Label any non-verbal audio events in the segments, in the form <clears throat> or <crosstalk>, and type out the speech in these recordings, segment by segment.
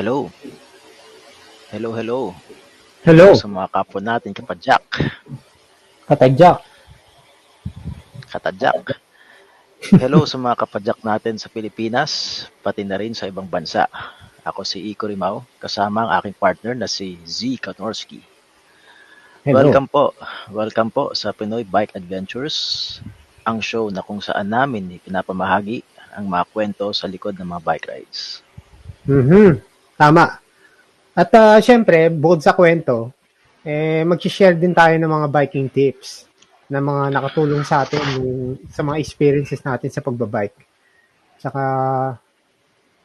Hello. Hello, hello. Hello, Sa mga kapwa natin, kapadyak. Katadyak. Katadyak. Hello sa mga kapadyak natin sa Pilipinas, pati na rin sa ibang bansa. Ako si Iko Rimao, kasama ang aking partner na si Z Katorski. Hello. Welcome po. Welcome po sa Pinoy Bike Adventures, ang show na kung saan namin ipinapamahagi ang mga kwento sa likod ng mga bike rides. Mhm. Tama. At ah, syempre, bukod sa kwento, eh, mag-share din tayo ng mga biking tips na mga nakatulong sa atin yung- sa mga experiences natin sa pagbabike. Tsaka,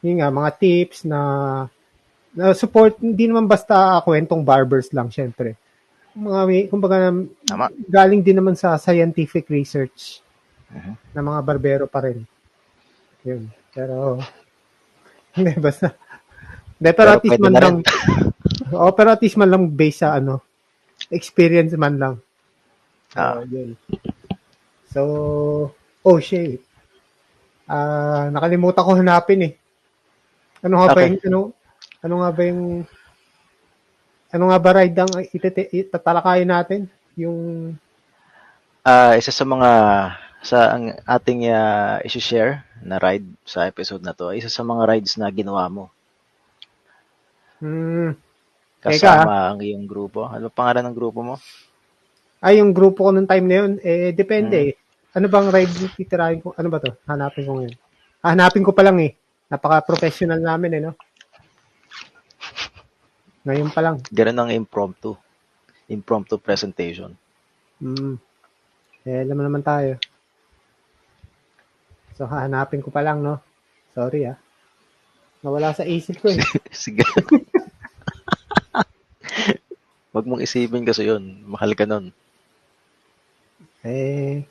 yun nga, mga tips na, na support, hindi naman basta kwentong barbers lang, syempre. Mga, may- kumbaga, Tama. galing din naman sa scientific research Mhm. na mga barbero pa rin. Yun. Pero, <laughs> hindi, basta. Hindi, pero, Pero at least man lang, <laughs> Oo, pero at least man lang based sa ano, experience man lang. Ah. Oo, yun. So, oh shit. Ah, nakalimutan ko hanapin eh. Ano nga ba Okay. yung, ano, ano nga ba yung, ano nga ba ride ang itatalakayin natin? Yung, Ah, isa sa mga sa ang ating uh, i-share na ride sa episode na to, isa sa mga rides na ginawa mo hmm, kasama ang iyong grupo. Ano pangalan ng grupo mo? ay, yung grupo ko nung time na yun, eh, depende Hmm. eh. Ano bang ride yung titirahin ko? Ano ba to? Hanapin ko ngayon. Ah, Hanapin ko pa lang eh. Napaka-professional namin eh, no? Ngayon pa lang. Ganun ang impromptu. Impromptu presentation. Mm. Eh, alam naman tayo. So, hahanapin ko pa lang, no? Sorry, ah. Nawala sa isip ko, eh. <laughs> Sige. Huwag mong isipin kasi yun. Mahal ka nun. eh,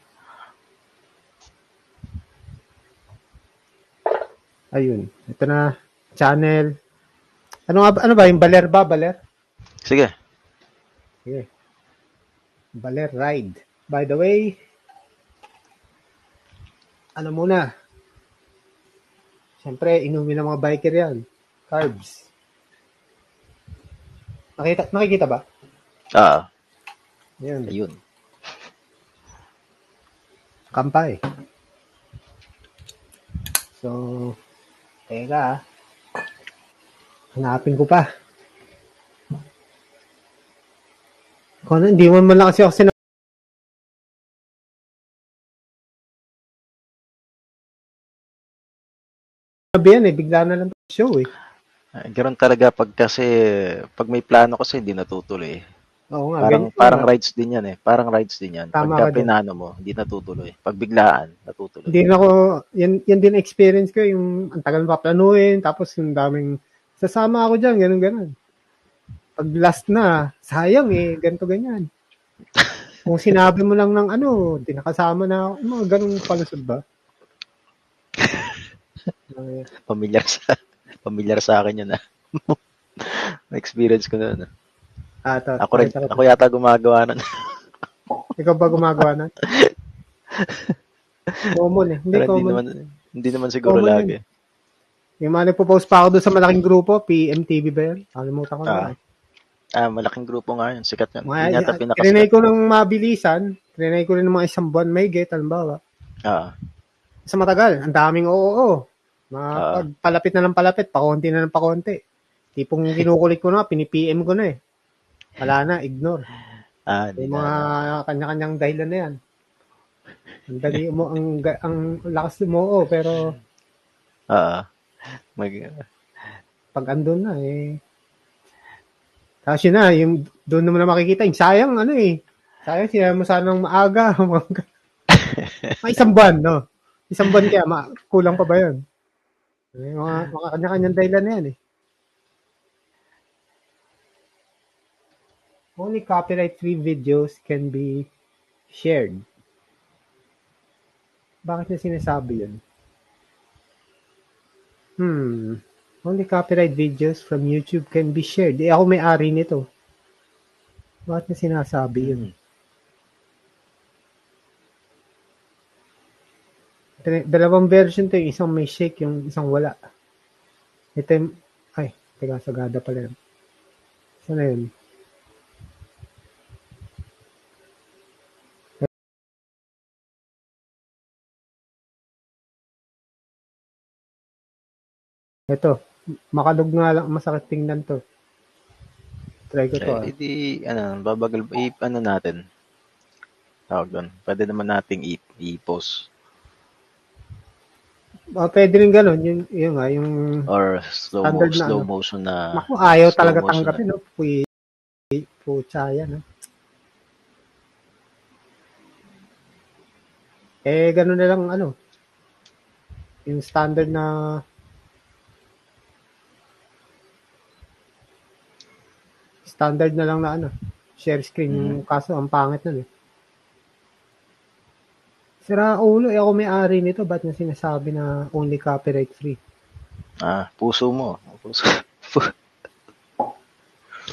ayun. Ito na. Channel. Ano ano ba? Yung Baler ba? Baler? Sige. Sige. Baler Ride. By the way, ano muna? Siyempre, inumin ng mga biker yan. Carbs. Nakita, nakikita ba? Ah, Yan. ayun. Kampay. So, teka. Hanapin ko pa. Kung ano, hindi mo man lang kasi ako sinabi. Sabi yan eh, bigla na lang show eh. Ah, Ganun talaga pag kasi, pag may plano kasi hindi natutuloy. Oo nga. Parang ganyan parang nga. rides din yan eh. Parang rides din yan. Tama Pagka pinano mo, hindi natutuloy. Pag biglaan, natutuloy. Hindi ako, yan, yan din experience ko, yung ang tagal pa planuhin, tapos yung daming, sasama ako dyan, ganun ganun. Pag last na, sayang eh, ganito ganyan. <laughs> Kung sinabi mo lang ng ano, di nakasama na ako, mga ganung palusod ba? Pamilyar sa <laughs> pamilyar sa akin yun ah. <laughs> experience ko na. ano. ah, to, Ako rin, ako yata gumagawa nun. <laughs> Ikaw ba gumagawa na? common eh. Hindi Pero hindi common. naman, hindi naman siguro Common lagi. Yung mga nagpo-post pa ako doon sa malaking grupo, PMTV ba yan? Kalimutan ko na. Ah, Ah, malaking grupo nga yun. Sikat yun. Mga, yata Trinay pinakasikat. ko ng mabilisan. Trinay ko rin ng mga isang buwan may get, halimbawa. Ah, Sa matagal, ang daming oo. Mga Ah. pag palapit na ng palapit, pakonti na ng pakonti. Tipong <laughs> kinukulit ko na, pinipm ko na eh. Wala na, ignore. ah, Yung na. mga kanya-kanyang dahilan na yan. Ang dali mo, ang, ang lakas mo, oh, pero Ah, mag, pag andun na eh. Tapos yun na, yung doon naman na makikita, yung sayang ano eh. Sayang sinabi mo sanang maaga. <laughs> <laughs> Mga isang buwan, no? Isang buwan kaya, ma- kulang pa ba yun? Eh, mga, mga kanya-kanyang dahilan na yan eh. Only copyright-free videos can be shared. Bakit niya sinasabi yun? Hmm. Only copyright videos from YouTube can be shared. Eh, ako may-ari nito. Bakit niya sinasabi yun? Hmm. Dalawang version to, yung isang may shake, yung isang wala. Ito yung, ay, Teka, sagada pala yan. Saan na yun? Ito, makalog nga lang, masakit tingnan to. Try ko to. Eh, ah. edi, ano, babagal, i, ano natin, tawag doon, pwede naman nating i-post Ah, pwede rin ganun, yung, yung nga, yung, or slow, mo, na slow ano. motion na, naku, ayaw talaga tanggapin, no? Puy, pucha yan, no? Eh, ganun na lang, ano, yung standard na, standard na lang na, ano, share screen, Mm. yung kaso, ang pangit nun, eh. Sira ulo, eh, ako may-ari nito, ba't na sinasabi na only copyright free? ah, puso mo, puso, <laughs>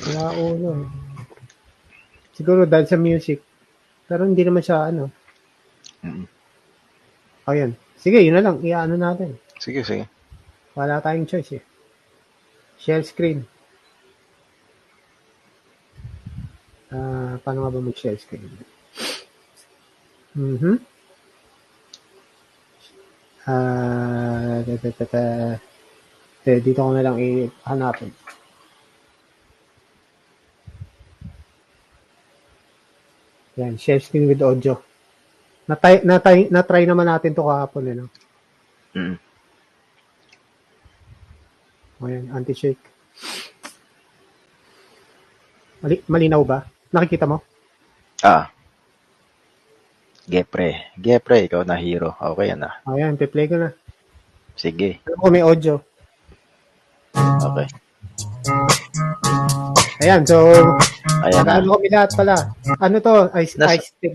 Wala ulo. eh. Siguro dahil sa music. Pero hindi naman siya ano. Mm. Ayan. Sige, yun na lang. Iyaano natin. sige, sige, Wala tayong choice eh. Share screen. Ah, paano nga ba mag-share screen? Mhm. Ta. Eh, dito ko na lang i-hanapin. Yan, share screen with audio. Natry, natry, natry naman natin to kahapon eh, no? mm. O yan, anti-shake. Mali, malinaw ba? Nakikita mo? ah, Gepre, Gepre, ikaw na hero, okay ah, Ayan, pe-play ko na. sige, Alam ko may audio. okay, Ayan, so, ayan na, nag-ano kami lahat pala. Ano to? Ice, Nas- ice stick.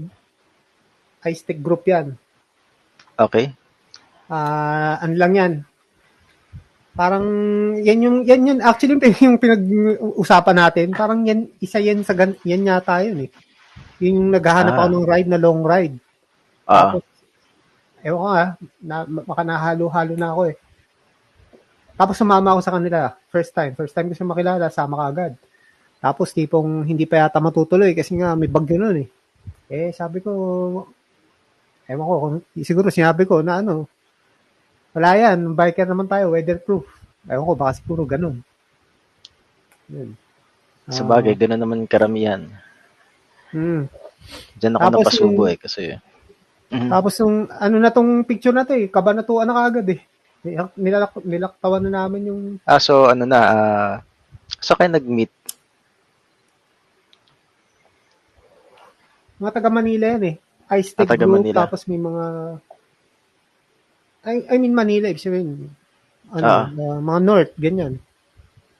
Ice stick group yan. okay, Ah, ano lang yan. Parang, yan yung, yan yun, actually, yung pinag-usapan natin, parang yan, isa yan sa, gan, yan yata yun eh. Yung naghahanap Ah. ako ng ride na long ride. ah, Tapos, ewan ko nga, na, baka nahalo-halo na ako eh. Tapos sumama ako sa kanila. First time. First time ko siya makilala, sama ka agad. Tapos tipong hindi pa yata matutuloy kasi nga may bagyo nun eh. Eh, sabi ko, ewan ko, kung, siguro sinabi ko na ano, wala yan, biker naman tayo, weatherproof. Ewan ko, baka siguro ganun. Yun. sa bagay, gano'n naman karamihan, hmm. Diyan ako Tapos napasubo yung- eh, kasi, Mhm. Tapos yung ano na tong picture na to eh, kabanatuan na kagad eh. Nilak, nilak, nilaktawan na namin yung ah, so, ano na, ah, sa kayo nag-meet, mga taga Manila yan eh. Ice Ah, taga Group, Manila. tapos may mga I, I mean Manila, ibig sabihin, ano, Ah. uh, mga North, ganyan.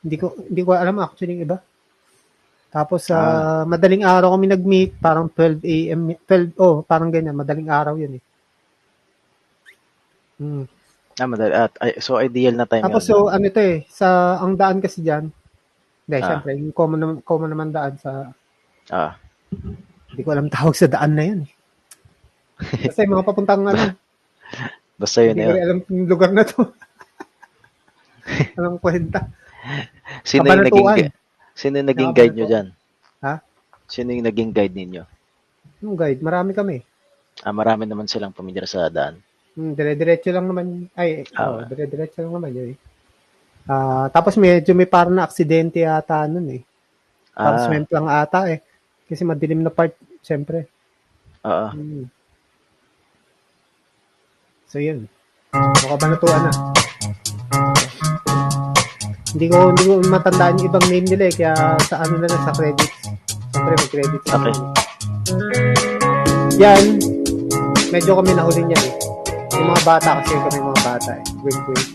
Hindi ko hindi ko alam actually yung iba. Tapos sa Ah. madaling araw kami nag-meet, parang 12 AM, 12, oh, parang ganyan, madaling araw yun eh. Hmm. ah, madali, at, so ideal na time Tapos yun. so ano to eh, sa ang daan kasi diyan. Hindi, Ah. syempre, yung common naman, common naman daan sa Ah, hindi ko alam tawag sa daan na eh. Kasi mga papuntang ano, <laughs> basta yun hindi na ko yun. alam yung lugar na to. <laughs> Anong kwenta? Sino yung naging, sino yung naging guide nyo dyan? Ha? Sino yung naging guide ninyo? Yung guide, marami kami. Ah, marami naman silang pamilyar sa daan. Hmm, dire-diretso lang naman. Ay, Ah. oh, dire-diretso lang naman yun. eh. Ah, tapos medyo may parang na aksidente yata nun eh. Parang Ah, lang ata eh. Kasi madilim na part, syempre. oo. Hmm. So yun. Mukha ba natuan na? Hindi ko hindi ko matandaan yung ibang name nila eh, kaya sa ano na lang sa credits. Siyempre may credits. Okay. Yan. Medyo kami nahuli niyan eh. Yung mga bata kasi kami mga bata eh. Wink wink.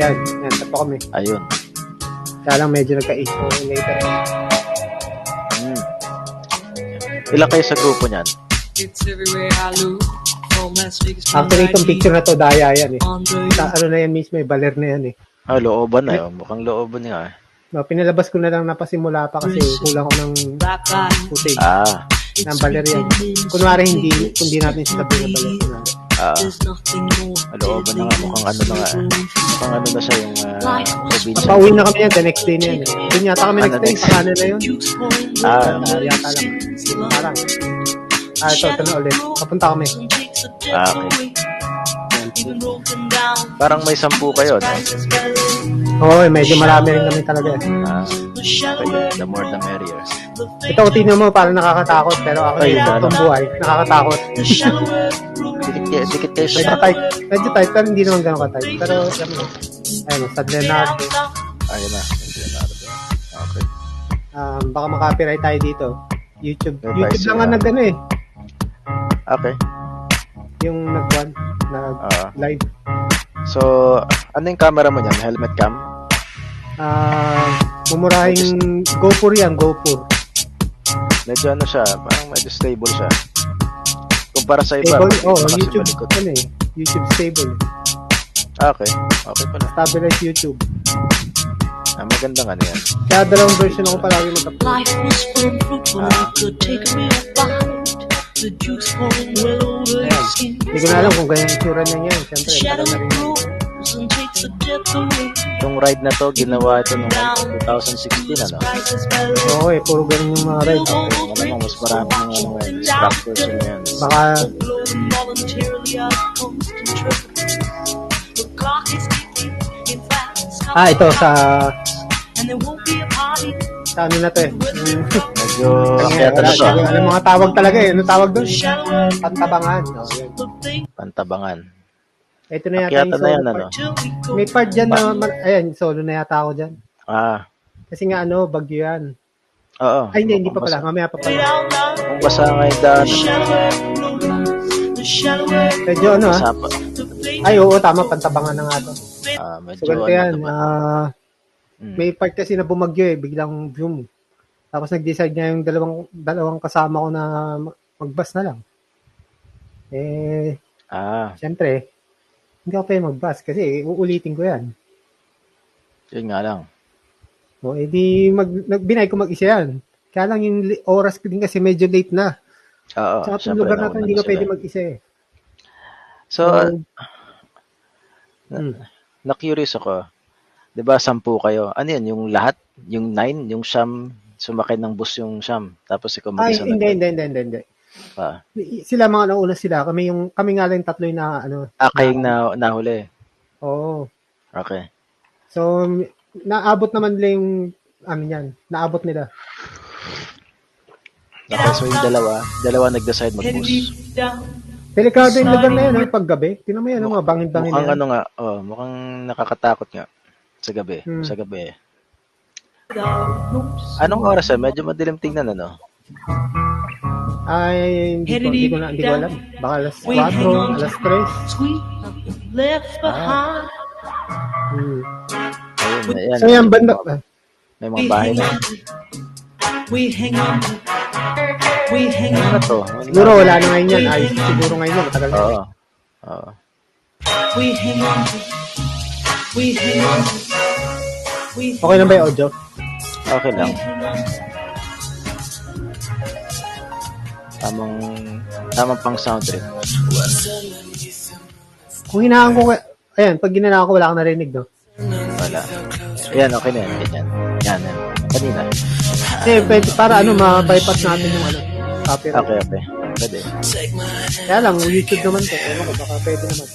Yan. Yan. Tapo kami. Ayun. Kaya lang medyo nagka-issue later. Hmm. Ilan kayo sa grupo niyan? It's everywhere I look. Actually, itong picture na to, daya yan eh. Sa, ano na yan mismo eh, baler na yan eh. Ah, looban na yun. Mukhang looban nga eh. No, pinalabas ko na lang napasimula pa kasi kulang ko ng footage Ah, ng baler yan. Kunwari hindi, kundi natin na baler for na. me. Ah, more. Kalooban na nga, mukhang ano na nga. Mukhang ano na siya yung uh, probinsya. Pauwi na kami yan, the next day na yan. eh. Doon yata kami Ano, next day, next- sa kanan na yun. Ah, Ah, yata lang. Parang. Ah, ito, ito na ulit. Papunta kami. Ah, okay. parang may sampu kayo, no? Oo, eh, medyo marami rin kami talaga. eh. Ah, okay, the more the merrier. Ito, tingnan mo, parang nakakatakot. Pero ako Ay, yung itong buhay, nakakatakot. Dikit, kayo- dikit kayo Medyo sa... tight. Medyo tight, pero hindi naman gano'ng ka-tight. Pero, mo, ayun, San Leonardo. Ayun na. Okay. Um, baka makapiright tayo dito. YouTube. YouTube lang ang sila. nag ano eh. Okay. Yung nag-one. Nag Ah. live. So, ano yung camera mo niyan? Helmet cam? Ah, mumurahing GoPro yan, GoPro. Medyo ano siya, parang medyo stable siya. Kumpara sa iba, Stable, oh, YouTube, ano eh. YouTube stable. Ah, okay. Okay pala. Stabilize YouTube. Ah, magandang ano yan. Kaya dalawang version ako palagi mag-upload. Life was full fruitful. I could take a real bite. Skin. Hindi ko na alam kung ganyan yung tsura niya yan. Siyempre, tagal na rin. grows and takes the depth away. Itong ride na to, ginawa ito noong 2016, ano? Oo eh, puro ganun yung mga ride. Malamang mas marami ng ano, instructors yun yan. Baka, Blow involuntarily out ano na to eh. Medyo wala, na to. ano mga tawag talaga eh. Ano tawag doon? Pantabangan. Oh, yun. Pantabangan. Ito na yata Akyatan yung na solo yan, part. ano? we go. May part dyan na, ma- ayan, solo na yata ako dyan. Ah, Kasi nga ano, bagyo yan. oo. Ay, hindi, hindi pa pala. Mamaya pa pala. Mukhang basa nga yung daan. Medyo ano ah. Basa pa. Ay, oo, tama. Pantabangan na nga to. Ah, medyo So, ganito ano yan. ah, Hmm. may part kasi na bumagyo eh. Biglang boom. Tapos nag-decide nga yung dalawang, dalawang kasama ko na magbas na lang. Eh, Ah, syempre, hindi ako pwede magbas kasi uulitin ko yan. yun nga lang. O, edi mag, nagbinay ko mag-isa yan. Kaya lang yung oras ko din kasi medyo late na. Oo, Sa ating syempre, lugar na nauna hindi na ka pwede mag-isa eh. So, hmm. na-curious ako. 'Di ba sampu kayo? Ano 'yan, yung lahat? Yung nine, yung siyam, sumakay ng bus yung siyam. Tapos ikaw Ay, mag-isa hindi, nag- hindi, hindi, hindi, hindi. Ah, Sila mga nauna sila. Kami yung kami nga lang tatlo yung na ano. ah kayong na, nahuli. Oo. Okay. So naabot naman nila yung ano yan. Naabot nila. Okay, so yung dalawa, dalawa nag-decide mag-bus. Delikado yung lugar na yan, ay paggabi. Tingnan mo yan, ang mga bangin-bangin Mukhang yan. ano nga, oh, mukhang nakakatakot nga sa gabi, Hmm. sa gabi. Anong oras ah? Medyo madilim tingnan ano? Ay, hindi ko, hindi ko na, hindi ko alam. Baka alas 4, alas 3. Sweet left behind. Hmm. Ayun, ayan. So yan, banda. May We mga bahay hang na. on. We hang on. We hang Ano on. to? Siguro wala na ngayon yan. Ay, siguro ngayon yan. Matagal na. Oo. Oo. We hang on. We. We Okay lang ba yung audio? Okay lang. Tamang, tamang pang sound trip. Kung hinaan ko, ayan, pag ginanaan ko, wala kang narinig, no? Wala. Ayan, okay na yan. Ganyan. Yan, yan. Kanina. Kasi, pwede, para ano, ma-bypass natin yung ano, copyright. Okay, okay. Pwede. Kaya lang, YouTube naman to. Ano ko, baka pwede naman.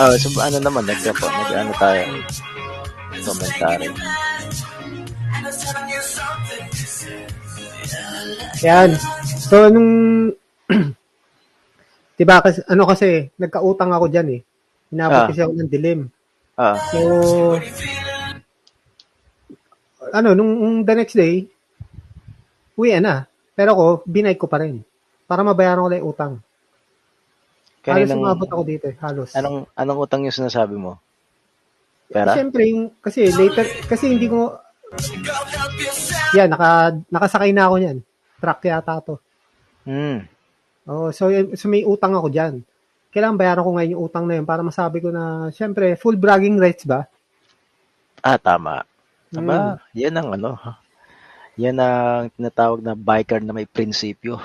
Oh, so ano naman, nagka po, nag-ano tayo. Commentary. Yan. So, nung, <clears throat> diba, kasi, ano kasi, nagkautang ako dyan eh. Inabot Ah. kasi ako ng dilim. Ah, So, ano, nung the next day, uwi na. Pero ako, binay ko pa rin. Para mabayaran ko lang yung utang. Halos kaninang, umabot ako dito eh, halos. anong, anong utang yung sinasabi mo? Pera? Siyempre, yung, kasi later, kasi hindi ko, yan, naka, nakasakay na ako niyan. Truck yata to. Hmm. Oh, so, so may utang ako dyan. Kailangan bayaran ko ngayon yung utang na yun para masabi ko na, siyempre, full bragging rights ba? Ah, tama. Hmm. Aba, yan ang ano. Yan ang tinatawag na biker na may prinsipyo.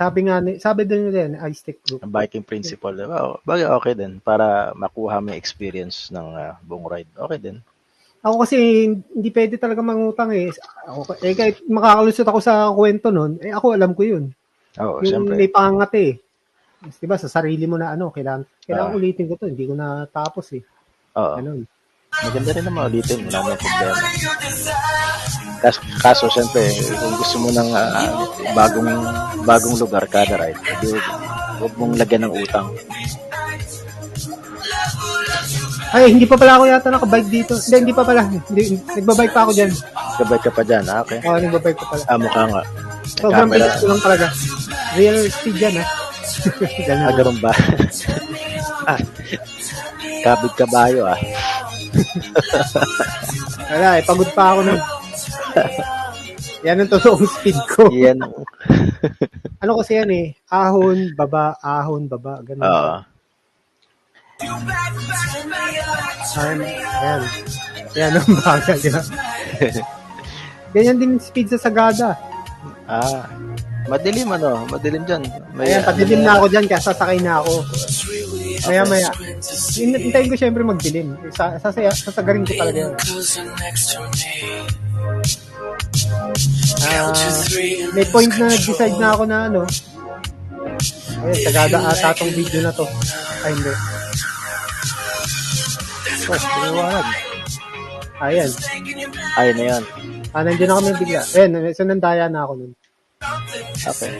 Sabi nga, ni- sabi din nila yan, iStick Group. Ang biking principle. Diba? Bagay okay din para makuha mo yung experience ng ah, buong ride. Okay din. Ako kasi hindi pwede talaga mangutang eh. Ako, eh kahit makakalusot ako sa kwento nun, eh ako alam ko yun. Oo, yung syempre. may pangat eh. Mas, diba, sa sarili mo na ano, kailangan, kailangan Ah. ulitin ko to, hindi ko na tapos eh. Oo. Ganun. Maganda rin naman ulitin. Wala namang problema. Kaso, kaso syempre, kung gusto mo ng ah, bagong bagong lugar kada ride, edi huwag mong lagyan ng utang. Ay, hindi pa pala ako yata nakabike dito. Hindi, hindi pa pala. Hindi, nagbabike pa ako dyan. Gabay ka pa dyan, ah, okay? Oo, nagbabike pa pala. Ah, mukha nga. Sobrang bilis ko lang talaga. Real speed yan ha. <laughs> Ganun. Ah, ganun ba? <laughs> ah, kabig kabayo ah. Wala eh, pagod pa ako nun. <laughs> yan ang totoong <laughs> speed ko. Yan. <laughs> Ano kasi yan eh, ahon, baba, ahon, baba, ganun. Oo. Ayan, ayan. Ayan ang bagal, di ba? <laughs> Ganyan din speed sa Sagada. ah, madilim ano, madilim dyan. Ayan, padilim na ako dyan kaya sasakay na ako. Maya maya. Hin- Hintayin ko syempre magdilim. Sa, sasaya, sasagarin ko talaga yun. Ah, may point na nag-decide na ako na ano. Ayun, Sagada ata tong video na to. Ay, hindi. Oh, liwanag. Ayan. Ayun na yan. Ah, nandiyan na kami bigla. Ayun, so nandaya na ako nun. Okay.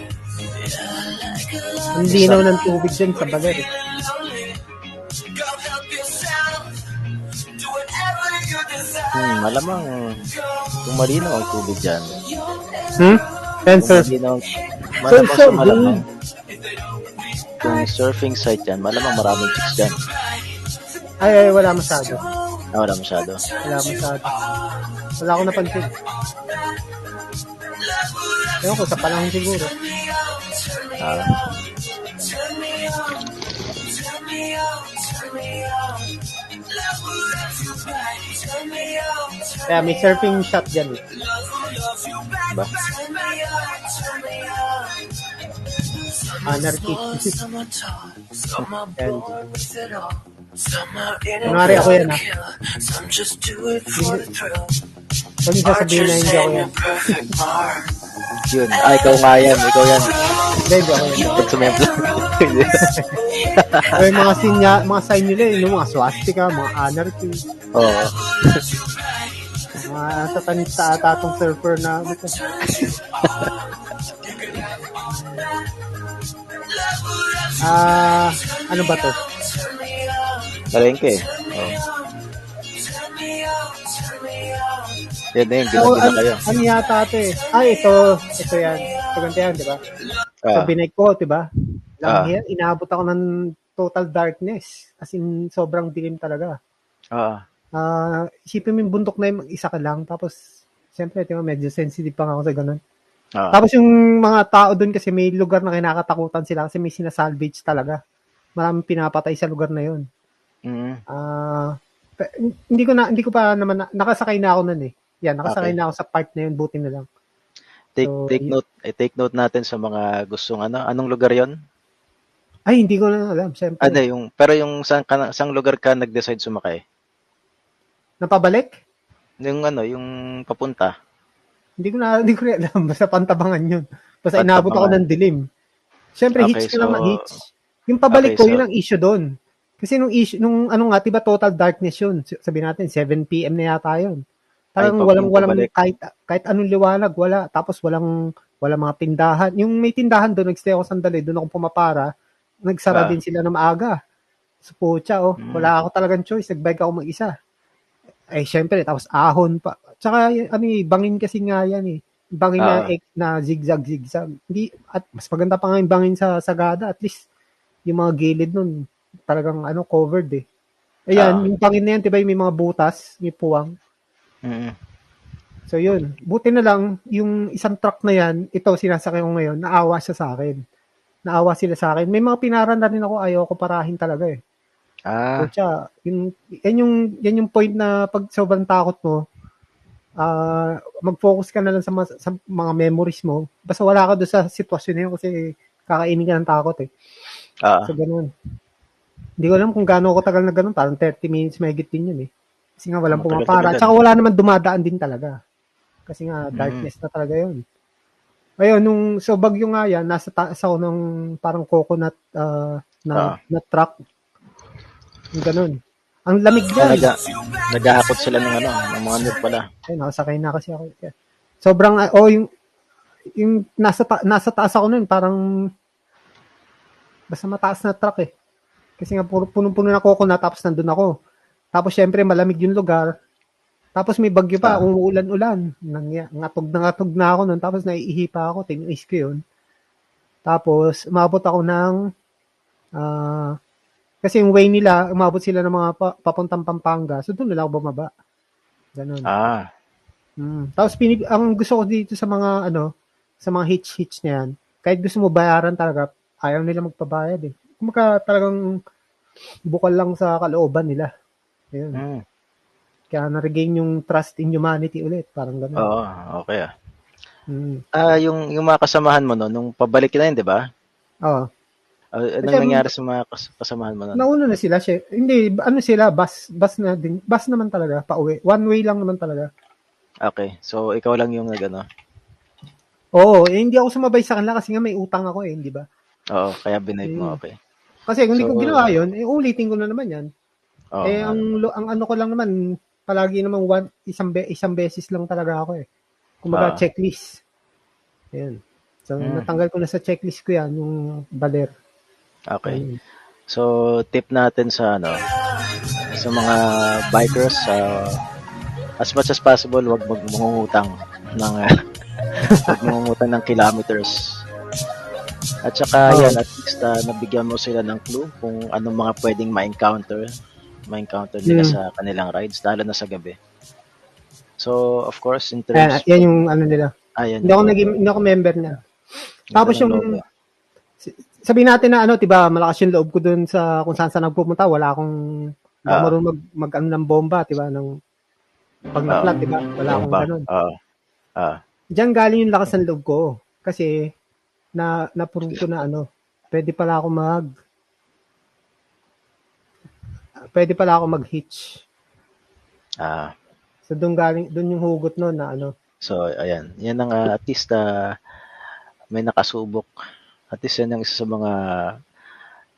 Ang linaw ng tubig dyan sa baler. Eh. Hmm, malamang kung malinaw ang tubig dyan. Hmm? Kung Sensor. malinaw, malamang sa malamang. Kung surfing site yan, malamang maraming chicks dyan. Ay, ay, wala masyado. Ah, wala masyado. Wala masyado. Wala akong napansin. Ewan ko, sa panahon siguro. Ah, Kaya may surfing shot dyan eh. ba? <laughs> Anarchy. Kunwari ako yan ha. Huwag niyo sasabihin na hindi ako yan. <laughs> Yun. Ah, ikaw nga yan. Ikaw yan. Hindi, hindi ako yan. Pag sumempla. <laughs> O yung mga sinya, mga sign nila eh, yung mga swastika, mga anarchy, Oo. mga satanista ata tong surfer na ano <laughs> to. Ah, ano ba to? Palengke. Yan na yun. Ako, Ginagina ano, kayo. ano yata ito eh? Ah, ito. Ito yan. Ito ganito yan, di ba? Ah, Sa binay ko, di ba? Lang Ah. yan, inaabot ako ng total darkness. As in, sobrang dilim talaga. Ah, isipin mo yung bundok na yung isa ka lang. Tapos, siyempre, di ba, medyo sensitive pa nga ako sa ganun. Oo. Tapos yung mga tao doon kasi may lugar na kinakatakutan sila kasi may sinasalvage talaga. Maraming pinapatay sa lugar na yun. Mm. Ah, pe- hindi ko na hindi ko pa naman na- nakasakay na ako noon eh. Yan, nakasakay Okay. na ako sa part na yun, buti na lang. Take, So, take yun. note. Eh, take note natin sa mga gustong ano. Anong lugar yon? Ay, hindi ko na alam, syempre. Ano yung, pero yung saan, ka, saang lugar ka nag-decide sumakay? Napabalik? Yung ano, yung papunta. Hindi ko na <laughs> hindi ko na alam, basta pantabangan yun. Basta inabot ako ng dilim. Syempre, Okay, lang so- ng hits. Yung pabalik Okay, ko, so- yun ang issue doon. Kasi nung issue, nung ano nga, diba total darkness yun. Sabi natin, 7 p.m. na yata yun. Parang walang, walang, pabalik. kahit, kahit anong liwanag, wala. Tapos walang, walang mga tindahan. Yung may tindahan doon, nagstay ako sandali, doon ako pumapara, nagsara Ah. din sila ng maaga. So, pucha, oh, Hmm. wala ako talagang choice. Nagbike ako mag-isa. Eh, syempre, tapos ahon pa. Tsaka, ano eh, bangin kasi nga yan eh. Bangin na, Ah. eh, na zigzag, zigzag. Hindi, at mas maganda pa nga yung bangin sa Sagada. At least, yung mga gilid nun, talagang ano, covered eh. Ayan, Ah. yung bangin na yan, diba yung may mga butas, may puwang. Mm. So yun, buti na lang, yung isang truck na yan, ito sinasakay ko ngayon, naawa siya sa akin. Naawa sila sa akin. May mga pinaran na rin ako, ayaw ko parahin talaga eh. Ah, Kutya, yung, yan yung, yan yung point na pag sobrang takot mo, ah mag-focus ka na lang sa, mas- sa mga memories mo. Basta wala ka doon sa sitwasyon na yun kasi kakainin ka ng takot eh. Ah, So, ganun. Hindi ko alam kung gaano ako tagal na ganun. Parang 30 minutes may din yun eh. Kasi nga walang pumapara. Tsaka wala naman dumadaan din talaga. Kasi nga Mm. darkness na talaga yun. Ayun, nung so bagyo nga yan, nasa taas ako ng parang coconut ah, na, Ah. na truck. Yung ganun. Ang lamig kaya niyan. naga, naghahakot sila ng ano, ng mga noob pala. Ay, nakasakay na kasi ako. Sobrang, ah, oh, yung, yung nasa, ta- nasa taas ako nun, parang, basta mataas na truck eh. Kasi nga, puro, punong-puno na coconut, tapos nandun ako. Tapos, syempre, malamig yung lugar. Tapos, may bagyo pa, Ah. umuulan-ulan. Nang, ngatog na ngatog na ako nun, tapos naiihi pa ako, tinis ko yun. Tapos, umabot ako ng, ah, kasi yung way nila, umabot sila ng mga pa, papuntang Pampanga. So, doon nila ako bumaba. Ganun. Ah, Mm. Tapos pinig ang gusto ko dito sa mga ano, sa mga hitch hitch na yan, kahit gusto mo bayaran talaga, ayaw nila magpabayad eh. Kumaka talagang bukal lang sa kalooban nila. Ayun. mm, Kaya na-regain yung trust in humanity ulit, parang gano'n. oo, okay ah. Mm. Ah, yung yung mga kasamahan mo no, nung pabalik na yun, 'di ba? Oo. Ah, anong Kasi- nangyari sa mga kas- kasamahan mo nun? Nauna na sila, siya, hindi, ano sila, bus, bus na din, bus naman talaga, pauwi. One way lang naman talaga. Okay, so ikaw lang yung nagano. Oo, eh, hindi ako sumabay sa kanila kasi nga may utang ako eh, di ba? Oo, kaya binipe mo, Mm. okay. Kasi kung hindi ko So, ginawa yun, eh, ulitin ko na naman yan. Oo. eh, ang, ang ano ko lang naman, palagi naman one, isang, be, isang beses lang talaga ako eh. Kumbaga, Ah. checklist. Ayan. So, Mm. natanggal ko na sa checklist ko yan, yung baler. okay. Ayun. So, tip natin sa ano, sa mga bikers, sa as much as possible, wag magmungutang ng uh, <laughs> wag mangungutang ng kilometers. At saka Oo. yan, at least ah, nabigyan mo sila ng clue kung anong mga pwedeng ma-encounter, ma-encounter nila Hmm. sa kanilang rides, lalo na sa gabi. So, of course, in Ayan, terms, yan yung ano nila. ayan, Hindi ako, naging, hindi ako member niya. Tapos yung, logo. sabihin natin na ano, 'di ba, malakas yung loob ko dun sa kung saan saan nagpupunta, wala akong Ah. marunong mag, mag ano ng bomba, 'di ba, ng pag naplat, 'di ba? Wala akong ganun. Oo. Ah, Diyan galing yung lakas ng loob ko. Kasi, na, na-prove ko na ano, pwede pala ako mag, pwede pala ako mag-hitch. ah, So, doon galing, doon yung hugot no na ano, So, ayan. Yan ang ah, at least ah, may nakasubok. At least yan ang isa sa mga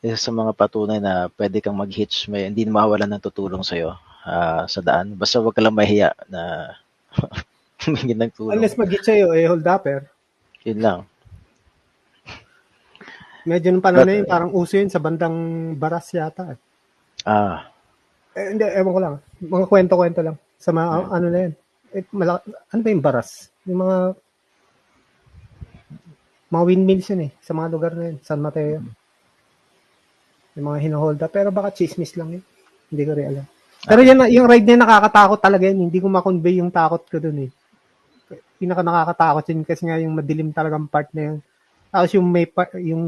isa sa mga patunay na pwede kang mag-hitch. May, hindi mawawalan ng tutulong sa'yo ah, sa daan. Basta wag ka lang mahiya na <laughs> humingi ng tulong. unless mag-hitch sa'yo, eh, hold upper. Yun lang. Medyo nung panahon na yun, parang uso yun sa bandang baras yata. Eh, Ah, Eh, hindi, ewan ko lang. Mga kwento-kwento lang. Sa mga, ano na yun. Eh, malaki, ano ba yung baras? Yung mga, mga windmills yun eh. Sa mga lugar na yun. San Mateo. Yung mga hinahold up. Pero baka chismis lang yun. Hindi ko rin alam. Pero yun, yung ride na yun, nakakatakot talaga yun. Hindi ko makonvey yung takot ko dun eh. Pinaka nakakatakot yun kasi nga yung madilim talagang part na yun. Tapos yung may pa, yung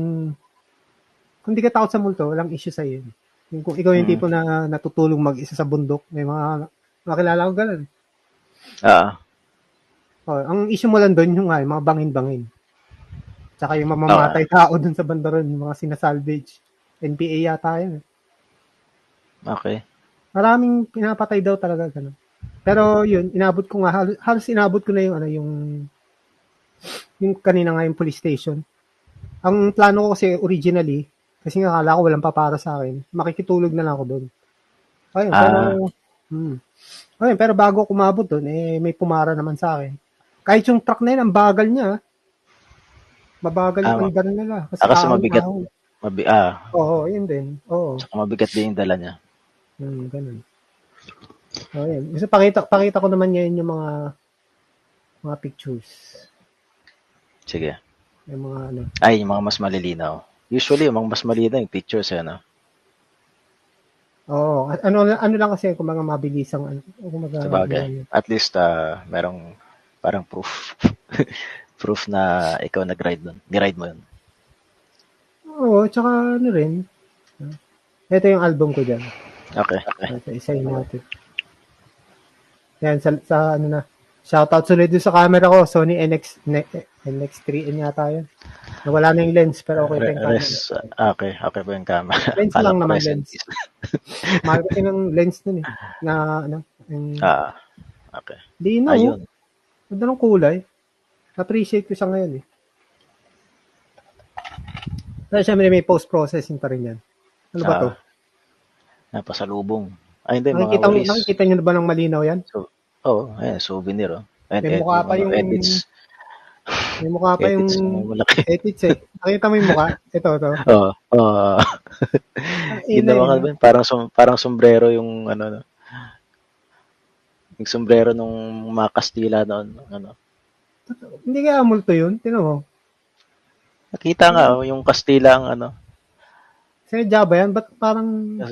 kung di ka takot sa multo, walang issue sa yun. Yung kung ikaw yung Mm. tipo na natutulong mag-isa sa bundok, may mga makilala ko ganun. ah, Oh, ang issue mo lang doon yung nga, yung mga bangin-bangin. Tsaka yung mamamatay tao doon sa bandaron, yung mga sinasalvage. NPA yata yun. okay. Maraming pinapatay daw talaga ganun. Pero yun, inabot ko nga, halos, halos inabot ko na yung ano, yung yung kanina nga yung police station. Ang plano ko kasi originally, kasi nga akala ko walang papara sa akin, makikitulog na lang ako doon. Ayun, Ah. pero, hmm. Ayun, pero bago ako kumabot doon, eh, may pumara naman sa akin. Kahit yung truck na yun, ang bagal niya. Mabagal yung Ah, nila. Kasi, ah, kasi mabigat. ahon. Mabi ah, Oo, yun din. Oo. saka mabigat din yung dala niya. Hmm, ganun. Yan. Gusto pakita pakita ko naman ngayon yung mga mga pictures. Sige. Yung mga ano. Ay, yung mga mas malilinaw. Usually, yung mas malinaw yung pictures, eh, ano? Oo, ano ano lang kasi kung mga mabilis ang ano, kung mga Sa bagay. At least, ah, merong parang proof. <laughs> proof na ikaw nag-ride nun. Ni-ride mo yun. Oo, tsaka ano rin. Ito yung album ko diyan. Okay. okay. Sa isa natin. Yan sa, sa ano na. Shoutout ulit doon sa camera ko, Sony NX NX3N yata yun. Nawala na yung lens, pero okay pa yung camera. Res, okay, okay po yung camera. Lens lang naman, lens. Mahal kasi ng lens nun eh. Na, ano, yung, Ah, okay. di na, Ayun. oh. Ganda ng kulay. Appreciate ko siya ngayon eh. Pero syempre may post-processing pa rin yan. Ano ba Ah, to? Napasalubong. Ay, hindi, mga Nakikita, walis. nakikita nyo na ba ng malinaw yan? So, oh, ayan, souvenir, oh. And, May mukha pa yung- edits, May mukha pa yung na malaki. <laughs> edits eh. Nakita mo yung mukha? Ito, ito. Oo, oh, Ina, Ginawa ka ba? Parang, som- parang sombrero yung, ano, no? Yung sombrero nung mga Kastila noon, ano. Hindi kaya multo yun? Tinan mo. Nakita nga, oh, yung Kastila ang, ano, Sinadya ba yan? Ba't parang,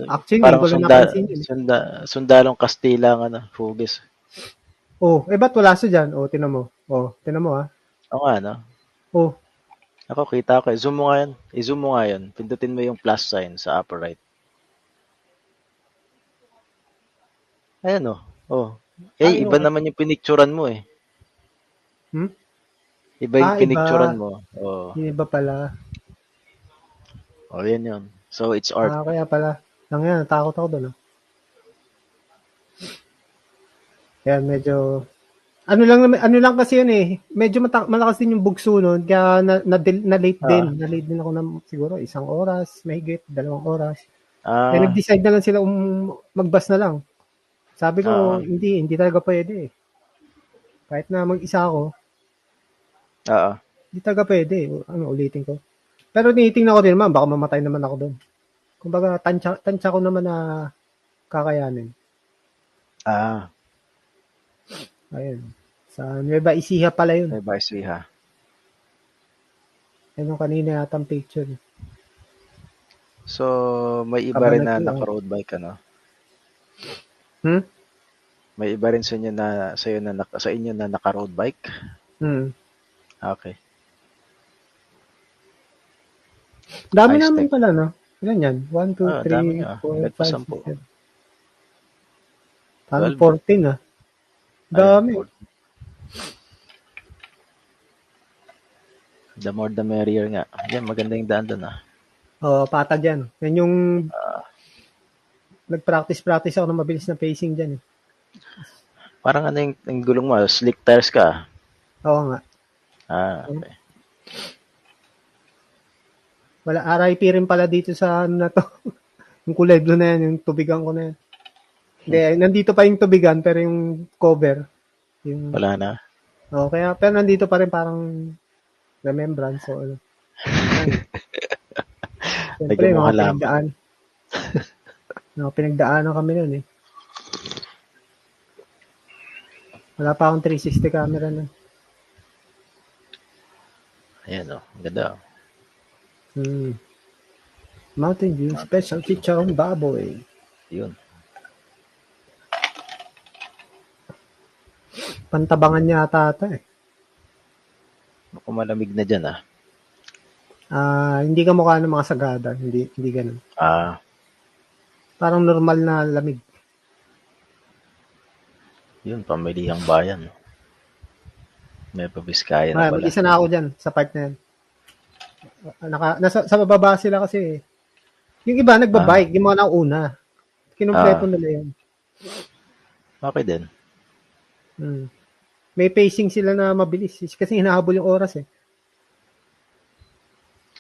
actually, parang ko sunda, yun. eh. sunda, sundalong Kastila ang, ano, hugis. Oh, eh ba't wala sa dyan? Oh, tinan mo. Oh, tinan mo ah. Oo nga, no? Oh, Ako, kita ko. eh. Zoom mo nga yan. I-zoom mo nga yan. Pindutin mo yung plus sign sa upper right. Ayan, oh. Oh. Eh, Ay, iba okay. naman yung pinicturan mo, eh. Hmm? Iba yung Ah, iba. pinicturan mo. Oh. iba pala. Oh, yan yun. So, it's art. Ah, kaya pala. Lang yan, takot ako doon ah. Yan, medyo... Ano lang naman- ano lang kasi yun eh. Medyo mata- malakas din yung bugso nun. Kaya na, na, na late Ah. din. Na late din ako ng siguro isang oras, mahigit, dalawang oras. Ah, Kaya nag-decide na lang sila um, magbas na lang. Sabi ko, Ah. hindi, hindi talaga pwede eh. Kahit na mag-isa ako, oo. hindi talaga pwede. Ano, ulitin ko. Pero tinitingnan ko din naman, baka mamatay naman ako doon. Kumbaga, tansya, tansya ko naman na kakayanin. Ah, Ayun. Sa Nueva Ecija pala yun. ha. Ayun yung kanina yatang picture. So, may iba rin na Kabanat naka-road bike, ano? Hmm? May iba rin sa inyo na, sa, inyo na, sa inyo na naka-road bike? Hmm. Okay. Dami Ayos namin pala, no? Ilan yan? 1, 2, Ah, dami 3, nga. 4, Kahit pa 5, sampu. 6, 7. Parang 12. 14, ah. Dami. The more the merrier nga. Yan, maganda yung daan doon, ah. Oo, patag yan. Yan yung Ah. nag-practice-practice ako ng mabilis na pacing dyan. Eh. Parang ano yung, yung gulong mo, slick tires ka. Oo nga. Ah, okay. Wala, RIP rin pala dito sa ano na to. <laughs> yung kulay blue na yan, yung tubigan ko na yan. Hindi, nandito pa yung tubigan, pero yung cover. Yung, Wala na. Oo, kaya, pero nandito pa rin parang remembrance. So, ano. <laughs> Siyempre, mga halaman. pinagdaan. <laughs> mga pinagdaanan kami nun eh. Wala pa akong 360 camera nun. Ayan, oh. Ang Ganda. oh. Hmm. Mountain Dew, special chicharong baboy. Yun. Pantabangan niya ata eh. Ako malamig na dyan, ah. Ah, hindi ka mukha ng mga sagada, hindi hindi ganun. Ah, Parang normal na lamig. yun, pamilihang bayan. May pabiskaya Ah, na pala. mag-isa na ako diyan sa part na yan. Naka, nasa, sa bababa sila kasi. eh. Yung iba nagbabike, yung mga nauna. Kinumpleto Ah. nila yun. Okay din. Hmm. May pacing sila na mabilis kasi hinahabol yung oras eh.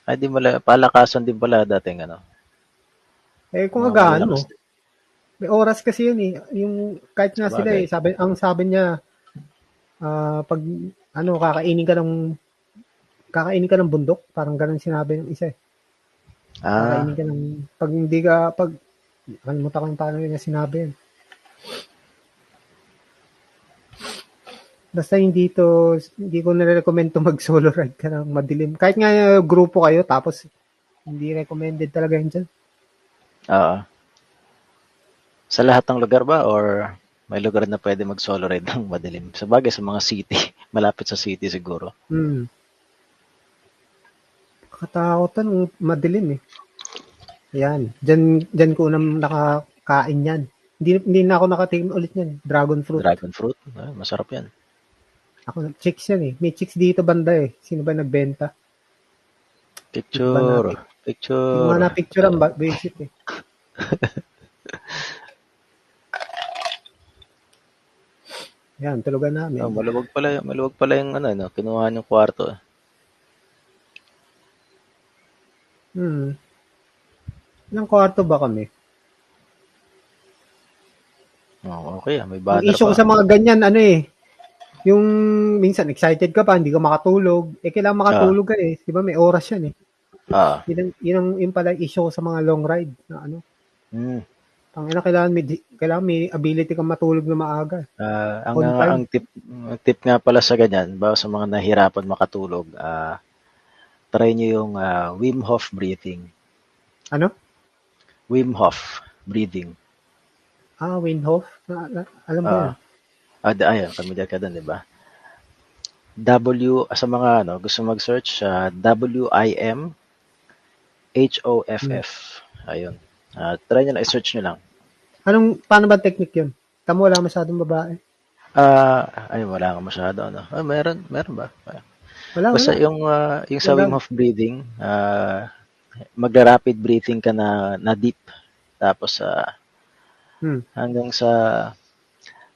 Ay, di mala, palakasan din pala dating, ano. Eh kung mo, malalakas din. may oras kasi yun eh. Yung kahit nga sila eh, sabi, ang sabi niya, ah, pag ano, kakainin ka ng kakainin ka ng bundok, parang ganun sinabi ng isa eh. Ah, Kakainin ka ng, pag hindi ka, pag, kalimutan ko yung paano niya sinabi yun. Basta hindi to, hindi ko nire-recommend to mag-solo <laughs> ride ka ng madilim. Kahit nga uh, grupo kayo, tapos hindi recommended talaga yun dyan. oo. Sa lahat ng lugar ba or may lugar na pwede mag-solo ride ng madilim? Sa bagay, sa mga city. <laughs> Malapit sa city siguro. Hmm. Katakotan ng madilim eh. Ayan. Diyan, diyan ko unang nakakain yan. Hindi, hindi na ako nakatikim ulit yan. Dragon fruit. Dragon fruit. Ah, masarap yan. Ako, chicks yan eh. May chicks dito banda eh. Sino ba nagbenta? Picture. Yung Picture. mga na-picture ang ba- visit eh. <laughs> Yan, tulugan namin. Oh, maluwag pala, maluwag pala yung ano, no? kinuha yung kwarto. eh. Hmm. Ilang kwarto ba kami? Oh, okay, ah, may Ang banner issue ko sa mga ganyan, ano eh, yung minsan excited ka pa, hindi ka makatulog. Eh, kailangan makatulog ka eh. Di ba may oras yan eh. Ah, Yun, ang- yun, ang, yun pala issue sa mga long ride na ano. mm. Ang ina, kailangan may, kailangan may ability kang matulog na maaga. Ah, ang, ang, ang tip ang tip nga pala sa ganyan, ba sa mga nahirapan makatulog, ah try nyo yung ah, Wim Hof breathing. Ano? Wim Hof breathing. Ah, Winhof. Na, na, alam mo yan. Ah, da, ayun, familiar ka doon, di ba? W, sa mga ano, gusto mag-search, ah, W-I-M H-O-F-F. Ayun. Ah, try nyo na, i-search nyo lang. Anong, paano ba technique yun? Tamo wala masyadong babae. Ah, ay, wala ka masyado, ano. Ah, meron, meron ba? Ah, Wala, Basta wala. yung, ah, yung sa Wala. Wim Hof breathing, ah, magra-rapid breathing ka na, na deep. Tapos, ah, Hmm. hanggang sa,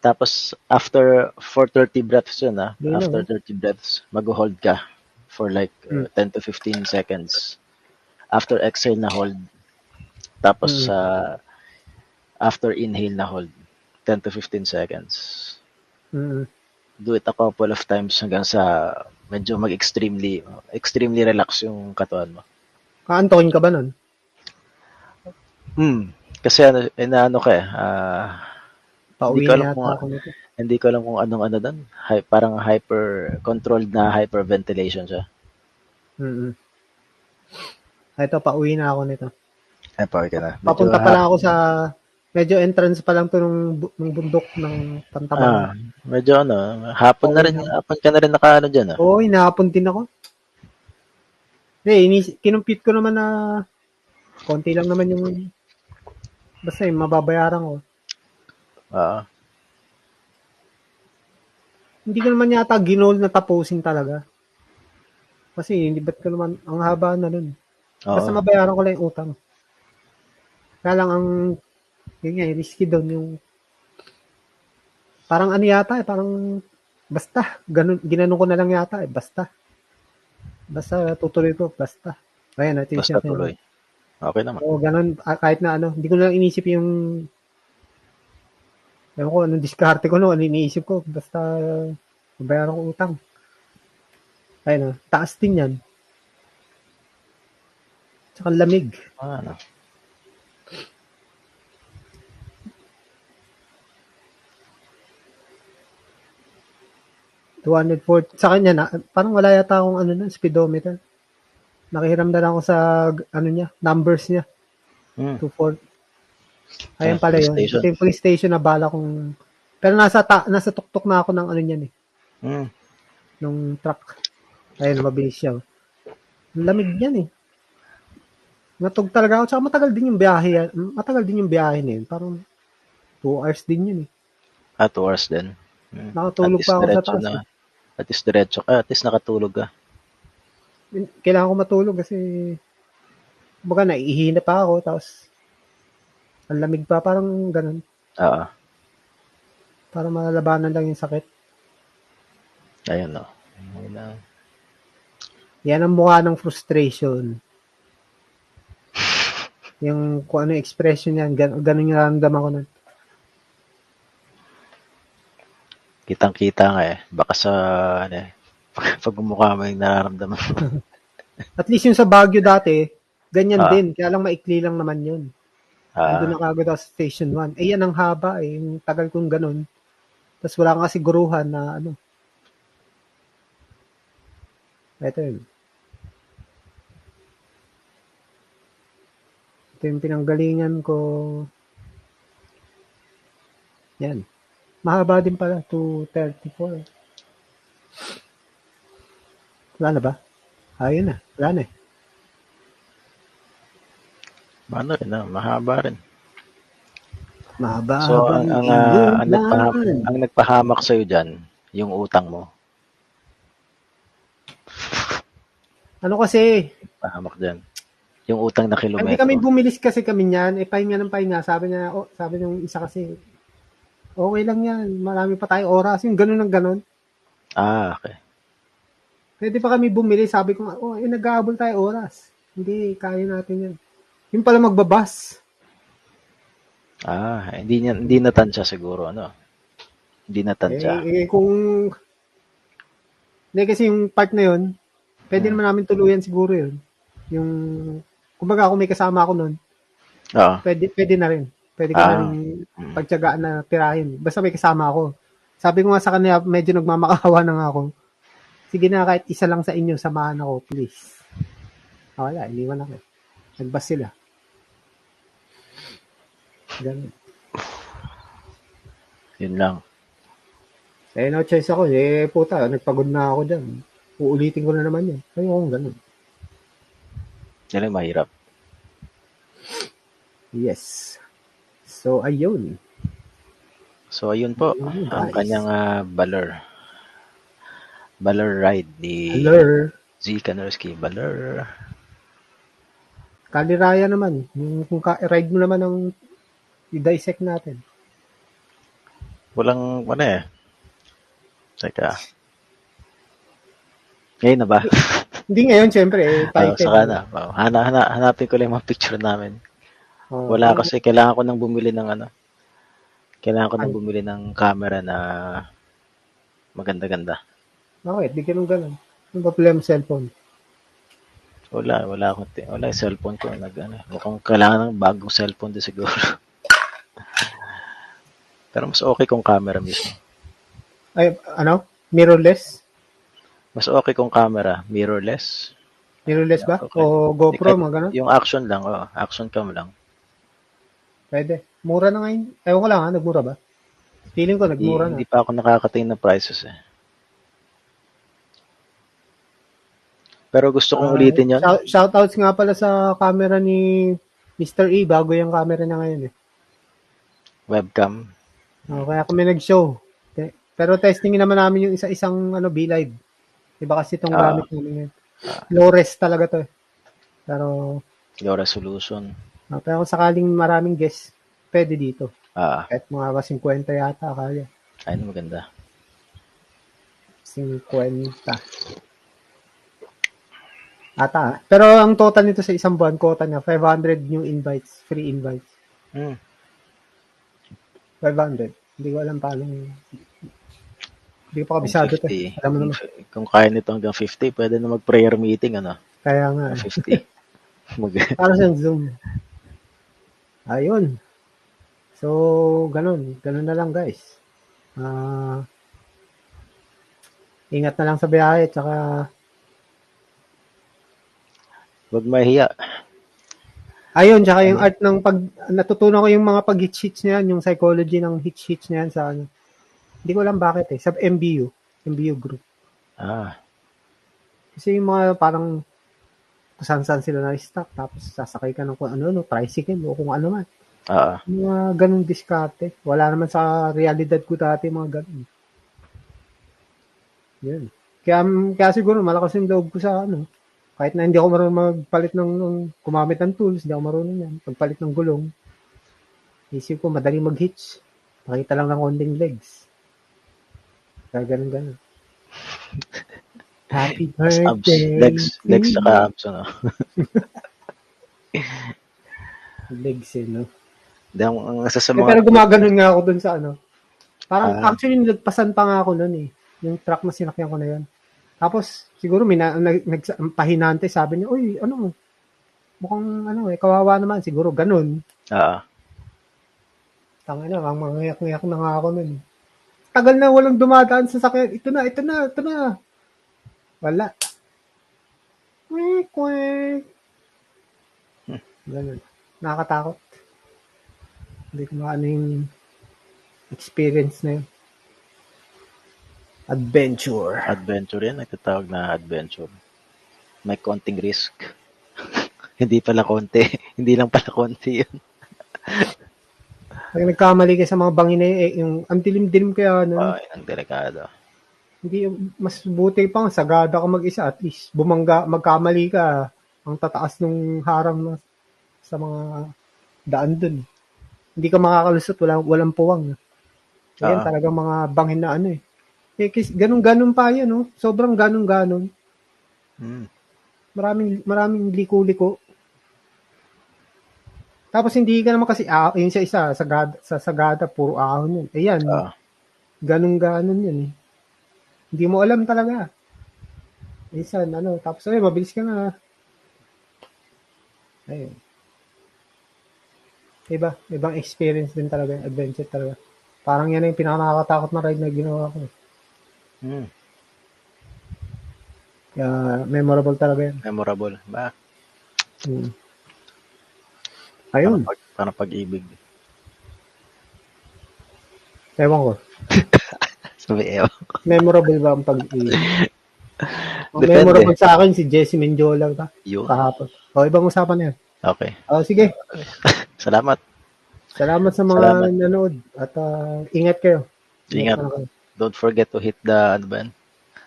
tapos, after, for 30 breaths yun, ah, lang, after oh. 30 breaths, mag-hold ka for like uh, Hmm. 10 to 15 seconds. After exhale na hold. Tapos, Hmm. ah, after inhale na hold, 10 to 15 seconds. Mm. do it a couple of times hanggang sa medyo mag-extremely extremely relax yung katawan mo. Kaantokin ka ba nun? Hmm. Kasi ano, inaano ka eh, ah, Pauwi Hindi ko alam na kung yata ano. ako nito. hindi ko alam kung anong ano doon. Hy- parang hyper, controlled na hyperventilation siya. Mm-mm. Ito, pauwi na ako nito. Ay, parang ka na. Medyo Papunta pa lang ako sa, medyo entrance pa lang to nung, bu- nung bundok ng Ah, Pantabangan. medyo ano, hapon na rin, hapon ka na rin nakaano dyan ah. Oo, hinahapon din ako. Eh, inis, kinumpute ko naman na konti lang naman yung basta yung mababayaran ko. Ah, Hindi ko naman yata ginol na tapusin talaga. Kasi hindi ba't ko naman, ang haba na nun. Basta oo. mabayaran ko lang yung utang. Kaya lang ang, yun nga, risky doon yung, parang ano yata eh, parang, basta, ganun, ginanong ko na lang yata eh, basta. Basta tutuloy ko, basta. Ayan, yung Basta sinasabi. tuloy. Okay naman. Oo, ganun, ah, kahit na ano, hindi ko na lang inisip yung, ewan ko, anong diskarte ko no, ano iniisip ko, basta, mabayaran ko utang. Ayun, oh, taas din yan. Tsaka lamig. Ah, ano. Two 240. Sa kanya na, parang wala yata akong ano na, speedometer. Nakihiram na lang ako sa, ano niya, numbers niya. Hmm. 240. Ayan Ah, pala yun. station. Ito yung police station na bala kong, pero nasa, ta, nasa tuktok na ako ng ano niyan eh, Hmm. nung truck. Ayun, mabilis siya. oh. Lamig niyan eh. Natug talaga ako. Tsaka matagal din yung biyahe. yan. Matagal din yung biyahe na yun. Parang 2 hours din yun eh. Ah, two hours din. Hmm. Nakatulog pa ako sa taas. na. eh. At least diretso ka. At least nakatulog ka. kailangan ko matulog kasi baga naihina pa ako tapos ang lamig pa parang ganun Oo. para malalabanan lang yung sakit Ayun, no. Ayun lang. yan ang mukha ng frustration <laughs> yung kung ano expression yan gan ganun yung naramdaman ko nun Kitang-kita nga eh. Baka sa, ano eh, <laughs> pag mukha mo yung nararamdaman mo. <laughs> at least yung sa Baguio dati ganyan Ah. din kaya lang maikli lang naman yun Ah, Nandun na kagad ako sa station 1 eh yan ang haba eh yung tagal kong ganun. Tapos wala kang kasiguruhan na ano. Ito yun. Ito yung pinanggalingan ko. Yan. Mahaba din pala 234 wala na ba? ayun na. Wala na eh ano rin, ah, mahaba rin. Mahaba. So, ang, ang, uh, ang, ah, nagpahamak, ang nagpahamak sa'yo dyan, yung utang mo. Ano kasi? Pahamak dyan. Yung utang na kilometro. Hindi kami bumilis kasi kami niyan. Eh, pahinga ng pahinga. Sabi niya, oh, sabi ng isa kasi, okay lang yan. Marami pa tayo oras. Yung ganun ng ganun. Ah, okay. Pwede pa kami bumili. Sabi ko, oh, eh, nag-aabol tayo oras. Hindi, kaya natin yan. Yung pala magbabas. Ah, hindi niya hindi natansya siguro ano. Hindi natansya. Eh, eh, kung, hindi kasi yung part na yun, pwede Hmm. naman namin tuluyan siguro yun. Yung, kumbaga kung may kasama ako nun, Oo. pwede, pwede na rin. Pwede ka Ah. na rin pagtyagaan na tirahin. Basta may kasama ako. Sabi ko nga sa kanya, medyo nagmamakawa na nga ako. Sige na, kahit isa lang sa inyo, samahan ako, please. Ah, Wala, iniwan ako. Nagbas sila. Ganun. Yun lang. Eh, no choice ako. Eh, puta, nagpagod na ako dyan. Uulitin ko na naman yan. Ayoko, ganun. Yan lang mahirap. Yes. So, ayun. So ayun po, Ayun, ang kanyang ah, Balor. Balor ride ni Hello. Z Kanorski. Balor. Kaliraya naman. Yung kung ka- ride mo naman ang i-dissect natin. Walang, ano eh. Teka. Ngayon na ba? Hindi ngayon, syempre. Eh, <laughs> Oh, saka na. Oh, hana, hana, hanapin ko lang yung mga picture namin. Oh, Wala ano- kasi, kailangan ko nang bumili ng ano. Kailangan ko nang Ay. bumili ng camera na maganda-ganda. Bakit? Di ganun ganun. Ano ba problema cellphone? Wala, wala akong, wala yung cellphone ko. Nag, ano, mukhang kailangan ng bagong cellphone din siguro. <laughs> Pero mas okay kung camera mismo. Ay, ano? Mirrorless? Mas okay kung camera, mirrorless. Mirrorless ba? Okay. O GoPro, Hindi mga ganun? Yung action lang, oh, action cam lang. Pwede. Mura na ngayon. Ewan ko lang ha, nagmura ba? Feeling ko Hindi, nagmura na. hindi pa ako nakakatingin ng prices eh. Pero gusto kong Ah, ulitin yun. shout- Shoutouts nga pala sa camera ni Mr. E. Bago yung camera niya ngayon eh. Webcam. Oh, kaya kami nag-show. Pero testing naman namin yung isa-isang ano, B-Live. Iba kasi itong Ah. gamit namin ngayon. Low res talaga to eh. Pero, Low resolution. ah, pero kung sakaling maraming guests, pwede dito. Ah, Kahit mga 50 yata, kaya. ayun maganda. 50. Ata. Pero ang total nito sa isang buwan, quota niya, 500 new invites, free invites. Hmm. 500. Hindi ko alam paano. Hindi ko pa kabisado to. eh. 50. Alam mo naman. Kung kaya nito hanggang 50, pwede na mag-prayer meeting, ano? Kaya nga. eh. <laughs> 50. mag Para sa Zoom. Ayun. So, ganun. Ganun na lang, guys. Ah, ingat na lang sa biyahe, tsaka Wag mahiya. Ayun, tsaka yung art ng pag, natutunan ko yung mga pag-hitch-hitch niyan, yung psychology ng hitch-hitch niyan sa ano. Hindi ko alam bakit eh, sa MBU, MBU group. Ah, Kasi yung mga parang kung saan-saan sila na-stuck, tapos sasakay ka ng kung ano, no, tricycle o kung ano man. ah, Mga ganun diskarte. Wala naman sa realidad ko dati mga ganun. Yun. Kaya, kaya siguro malakas yung loob ko sa ano. Kahit na hindi ako marunong magpalit ng, ng kumamit ng tools, hindi ako marunong yan. Pagpalit ng gulong. Isip ko, madaling mag-hitch. Makita lang ng konting legs. Kaya ganun ganun. <laughs> Happy Mas abs, birthday. legs, legs saka abs, ano? <laughs> Legs eh, no? Hindi, ang, ang isa sa Eh, mga, pero gumaganon nga ako dun sa ano. Parang Ah. actually nagpasan pa nga ako nun eh. Yung truck na sinakyan ko na yun. Tapos siguro may na, nag, nag, pahinante sabi niya, uy, ano, mukhang ano eh, kawawa naman. Siguro ganun. ah, Tanga na, ang mga ngayak na nga ako nun. Tagal na walang dumadaan sa sakyan. Ito na, ito na, ito na. Wala. Kwek, kwek. Ganun. Nakakatakot. Hindi ko maano yung experience na yun. Adventure. adventure yan, nagtatawag na adventure. May konting risk. <laughs> Hindi pala konti. <laughs> Hindi lang pala konti yun. Pag nagkamali ka sa mga bangin na yun, eh, yung ang dilim-dilim kaya nun, Ay, ang delikado. Hindi, mas buti pa nga, sagada ka mag-isa. At least, bumangga, magkamali ka, ang tataas ng harang na sa mga daan dun. Hindi ka makakalusot, walang, walang puwang. Ayan, Ah. talagang mga bangin na ano eh. Eh, ganun-ganun pa yan, no? Sobrang ganun-ganun. Hmm. Maraming, maraming liko-liko. Tapos hindi ka naman kasi, ah, yun sa isa, sagada, sa sagada, puro ahon yun. Ayan, Ah. ganun-ganun yun eh. Hindi mo alam talaga. Minsan, ano, tapos ay, mabilis ka nga. Ayun. Iba, ibang experience din talaga, adventure talaga. Parang yan yung pinakanakatakot na ride na ginawa ko. Hmm. Kaya memorable talaga yan. Memorable. Ba? Hmm. Ayun, Parang, pag, parang pag-ibig. ewan ko. <laughs> Sabi, ewan. Memorable ba ang pag-ibig? <laughs> Ang Depende. memorable sa akin si Jesse Menjola ba? Yun. Kahapon. O, ibang usapan na yan. Okay. O, sige. <laughs> Salamat. Salamat sa mga Salamat. nanood. At ah, ingat kayo. Ingat. kayo. Don't forget to hit the, ano ba yan?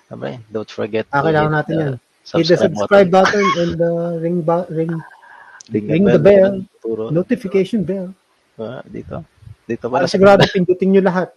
Ano ba yan? Don't forget Ah, to kailangan hit natin the yan. Hit the subscribe button and the ring, ba- ring <laughs> Ring, ring the bell. Puro. notification bell. Ah, dito. Dito Para pala. sigurado pindutin nyo lahat.